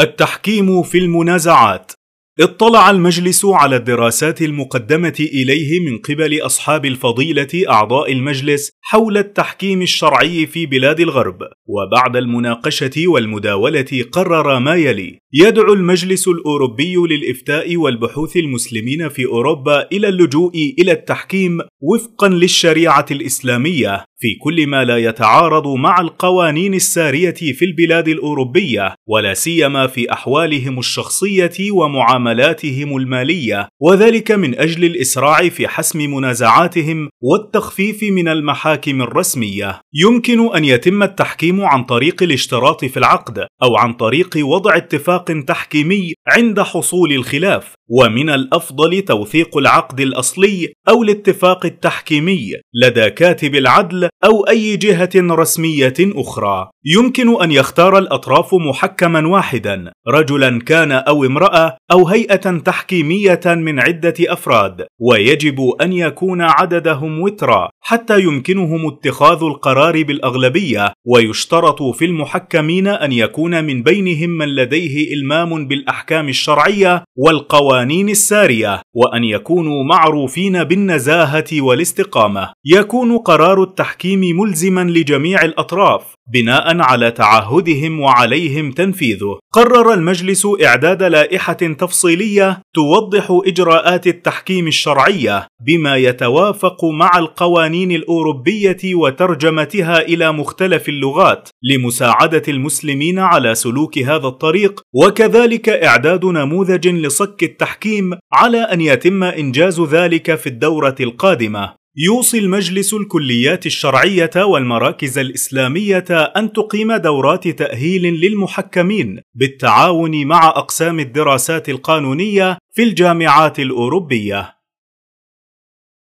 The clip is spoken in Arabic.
التحكيم في المنازعات. اطلع المجلس على الدراسات المقدمة إليه من قبل أصحاب الفضيلة أعضاء المجلس حول التحكيم الشرعي في بلاد الغرب، وبعد المناقشة والمداولة قرر ما يلي: يدعو المجلس الأوروبي للإفتاء والبحوث المسلمين في أوروبا إلى اللجوء إلى التحكيم وفقا للشريعة الإسلامية في كل ما لا يتعارض مع القوانين السارية في البلاد الأوروبية، ولا سيما في أحوالهم الشخصية ومعاملاتهم معاملاتهم المالية وذلك من أجل الإسراع في حسم منازعاتهم والتخفيف من المحاكم الرسمية. يمكن أن يتم التحكيم عن طريق الاشتراط في العقد أو عن طريق وضع اتفاق تحكيمي عند حصول الخلاف. ومن الأفضل توثيق العقد الأصلي أو الاتفاق التحكيمي لدى كاتب العدل أو أي جهة رسمية أخرى. يمكن أن يختار الأطراف محكما واحدا رجلا كان أو امرأة أو هيئة تحكيمية من عدة أفراد ويجب أن يكون عددهم وترا حتى يمكنهم اتخاذ القرار بالأغلبية. ويشترط في المحكمين أن يكون من بينهم من لديه إلمام بالأحكام الشرعية والقوانين السارية وأن يكونوا معروفين بالنزاهة والاستقامة. يكون قرار التحكيم ملزما لجميع الأطراف. بناء على تعهدهم وعليهم تنفيذه. قرر المجلس إعداد لائحة تفصيلية توضح إجراءات التحكيم الشرعية بما يتوافق مع القوانين الأوروبية وترجمتها إلى مختلف اللغات لمساعدة المسلمين على سلوك هذا الطريق وكذلك إعداد نموذج لصك التحكيم على أن يتم إنجاز ذلك في الدورة القادمة. يوصي المجلس الكليات الشرعية والمراكز الإسلامية أن تقيم دورات تأهيل للمحكمين بالتعاون مع أقسام الدراسات القانونية في الجامعات الأوروبية.